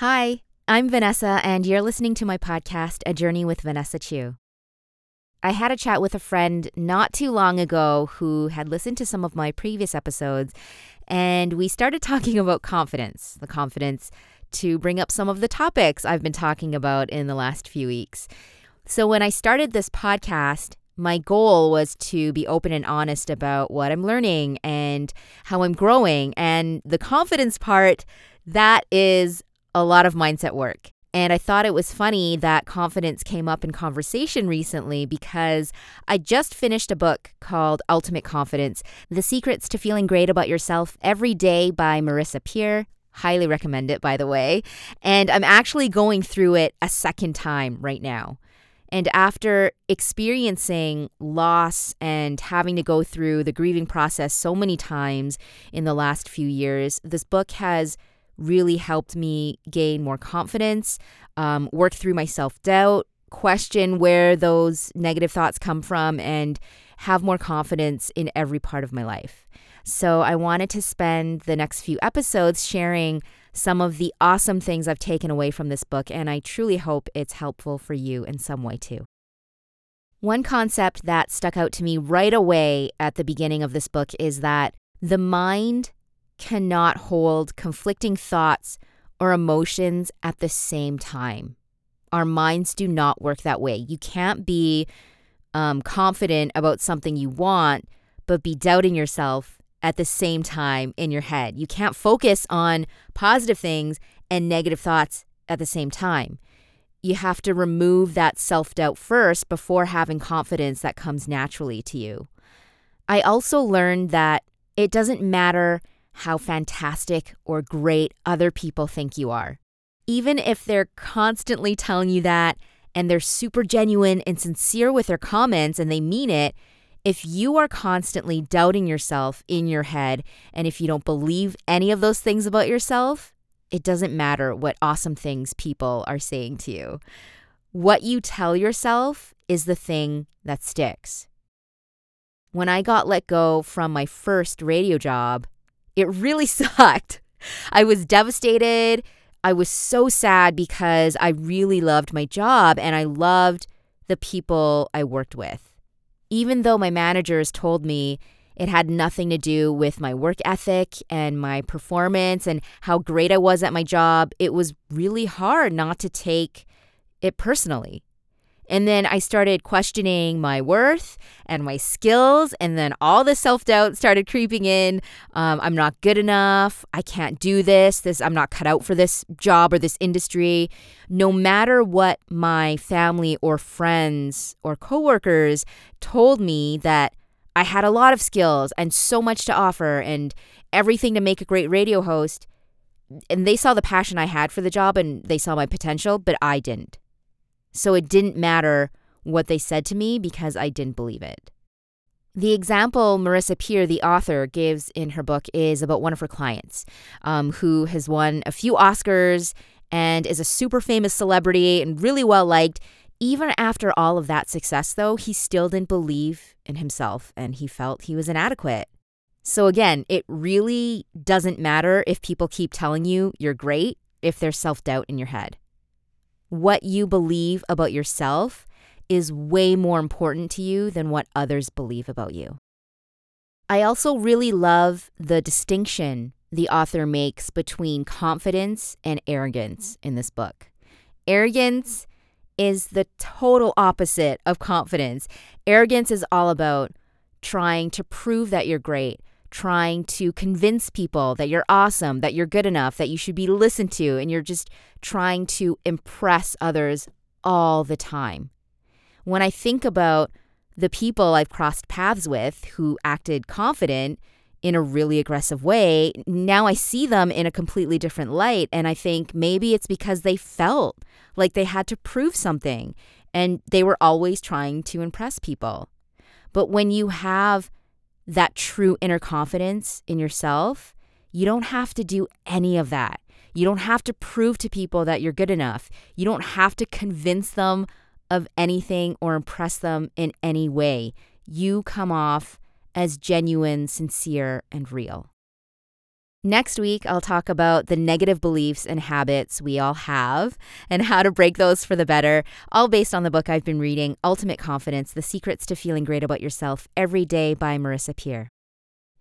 Hi, I'm Vanessa, and you're listening to my podcast, A Journey with Vanessa Chu. I had a chat with a friend not too long ago who had listened to some of my previous episodes, and we started talking about confidence the confidence to bring up some of the topics I've been talking about in the last few weeks. So, when I started this podcast, my goal was to be open and honest about what I'm learning and how I'm growing. And the confidence part, that is a lot of mindset work. And I thought it was funny that confidence came up in conversation recently because I just finished a book called Ultimate Confidence The Secrets to Feeling Great About Yourself Every Day by Marisa Peer. Highly recommend it, by the way. And I'm actually going through it a second time right now. And after experiencing loss and having to go through the grieving process so many times in the last few years, this book has really helped me gain more confidence, um, work through my self doubt, question where those negative thoughts come from, and have more confidence in every part of my life. So, I wanted to spend the next few episodes sharing some of the awesome things I've taken away from this book, and I truly hope it's helpful for you in some way too. One concept that stuck out to me right away at the beginning of this book is that the mind cannot hold conflicting thoughts or emotions at the same time. Our minds do not work that way. You can't be um, confident about something you want, but be doubting yourself at the same time in your head. You can't focus on positive things and negative thoughts at the same time. You have to remove that self doubt first before having confidence that comes naturally to you. I also learned that it doesn't matter how fantastic or great other people think you are. Even if they're constantly telling you that and they're super genuine and sincere with their comments and they mean it, if you are constantly doubting yourself in your head and if you don't believe any of those things about yourself, it doesn't matter what awesome things people are saying to you. What you tell yourself is the thing that sticks. When I got let go from my first radio job, it really sucked. I was devastated. I was so sad because I really loved my job and I loved the people I worked with. Even though my managers told me it had nothing to do with my work ethic and my performance and how great I was at my job, it was really hard not to take it personally. And then I started questioning my worth and my skills. And then all the self doubt started creeping in. Um, I'm not good enough. I can't do this. This I'm not cut out for this job or this industry. No matter what my family or friends or coworkers told me that I had a lot of skills and so much to offer and everything to make a great radio host. And they saw the passion I had for the job and they saw my potential, but I didn't. So it didn't matter what they said to me because I didn't believe it. The example Marisa Peer, the author, gives in her book is about one of her clients um, who has won a few Oscars and is a super famous celebrity and really well liked. Even after all of that success, though, he still didn't believe in himself and he felt he was inadequate. So, again, it really doesn't matter if people keep telling you you're great if there's self doubt in your head what you believe about yourself is way more important to you than what others believe about you. I also really love the distinction the author makes between confidence and arrogance in this book. Arrogance is the total opposite of confidence. Arrogance is all about trying to prove that you're great, trying to convince people that you're awesome, that you're good enough, that you should be listened to, and you're just trying to impress others all the time. When I think about the people I've crossed paths with who acted confident in a really aggressive way, now I see them in a completely different light. And I think maybe it's because they felt like they had to prove something and they were always trying to impress people. But when you have that true inner confidence in yourself, you don't have to do any of that. You don't have to prove to people that you're good enough. You don't have to convince them of anything or impress them in any way. You come off as genuine, sincere, and real. Next week, I'll talk about the negative beliefs and habits we all have and how to break those for the better, all based on the book I've been reading, Ultimate Confidence The Secrets to Feeling Great About Yourself Every Day by Marisa Peer.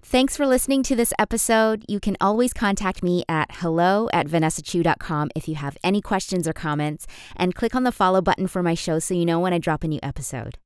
Thanks for listening to this episode. You can always contact me at hello at vanessachew.com if you have any questions or comments, and click on the follow button for my show so you know when I drop a new episode.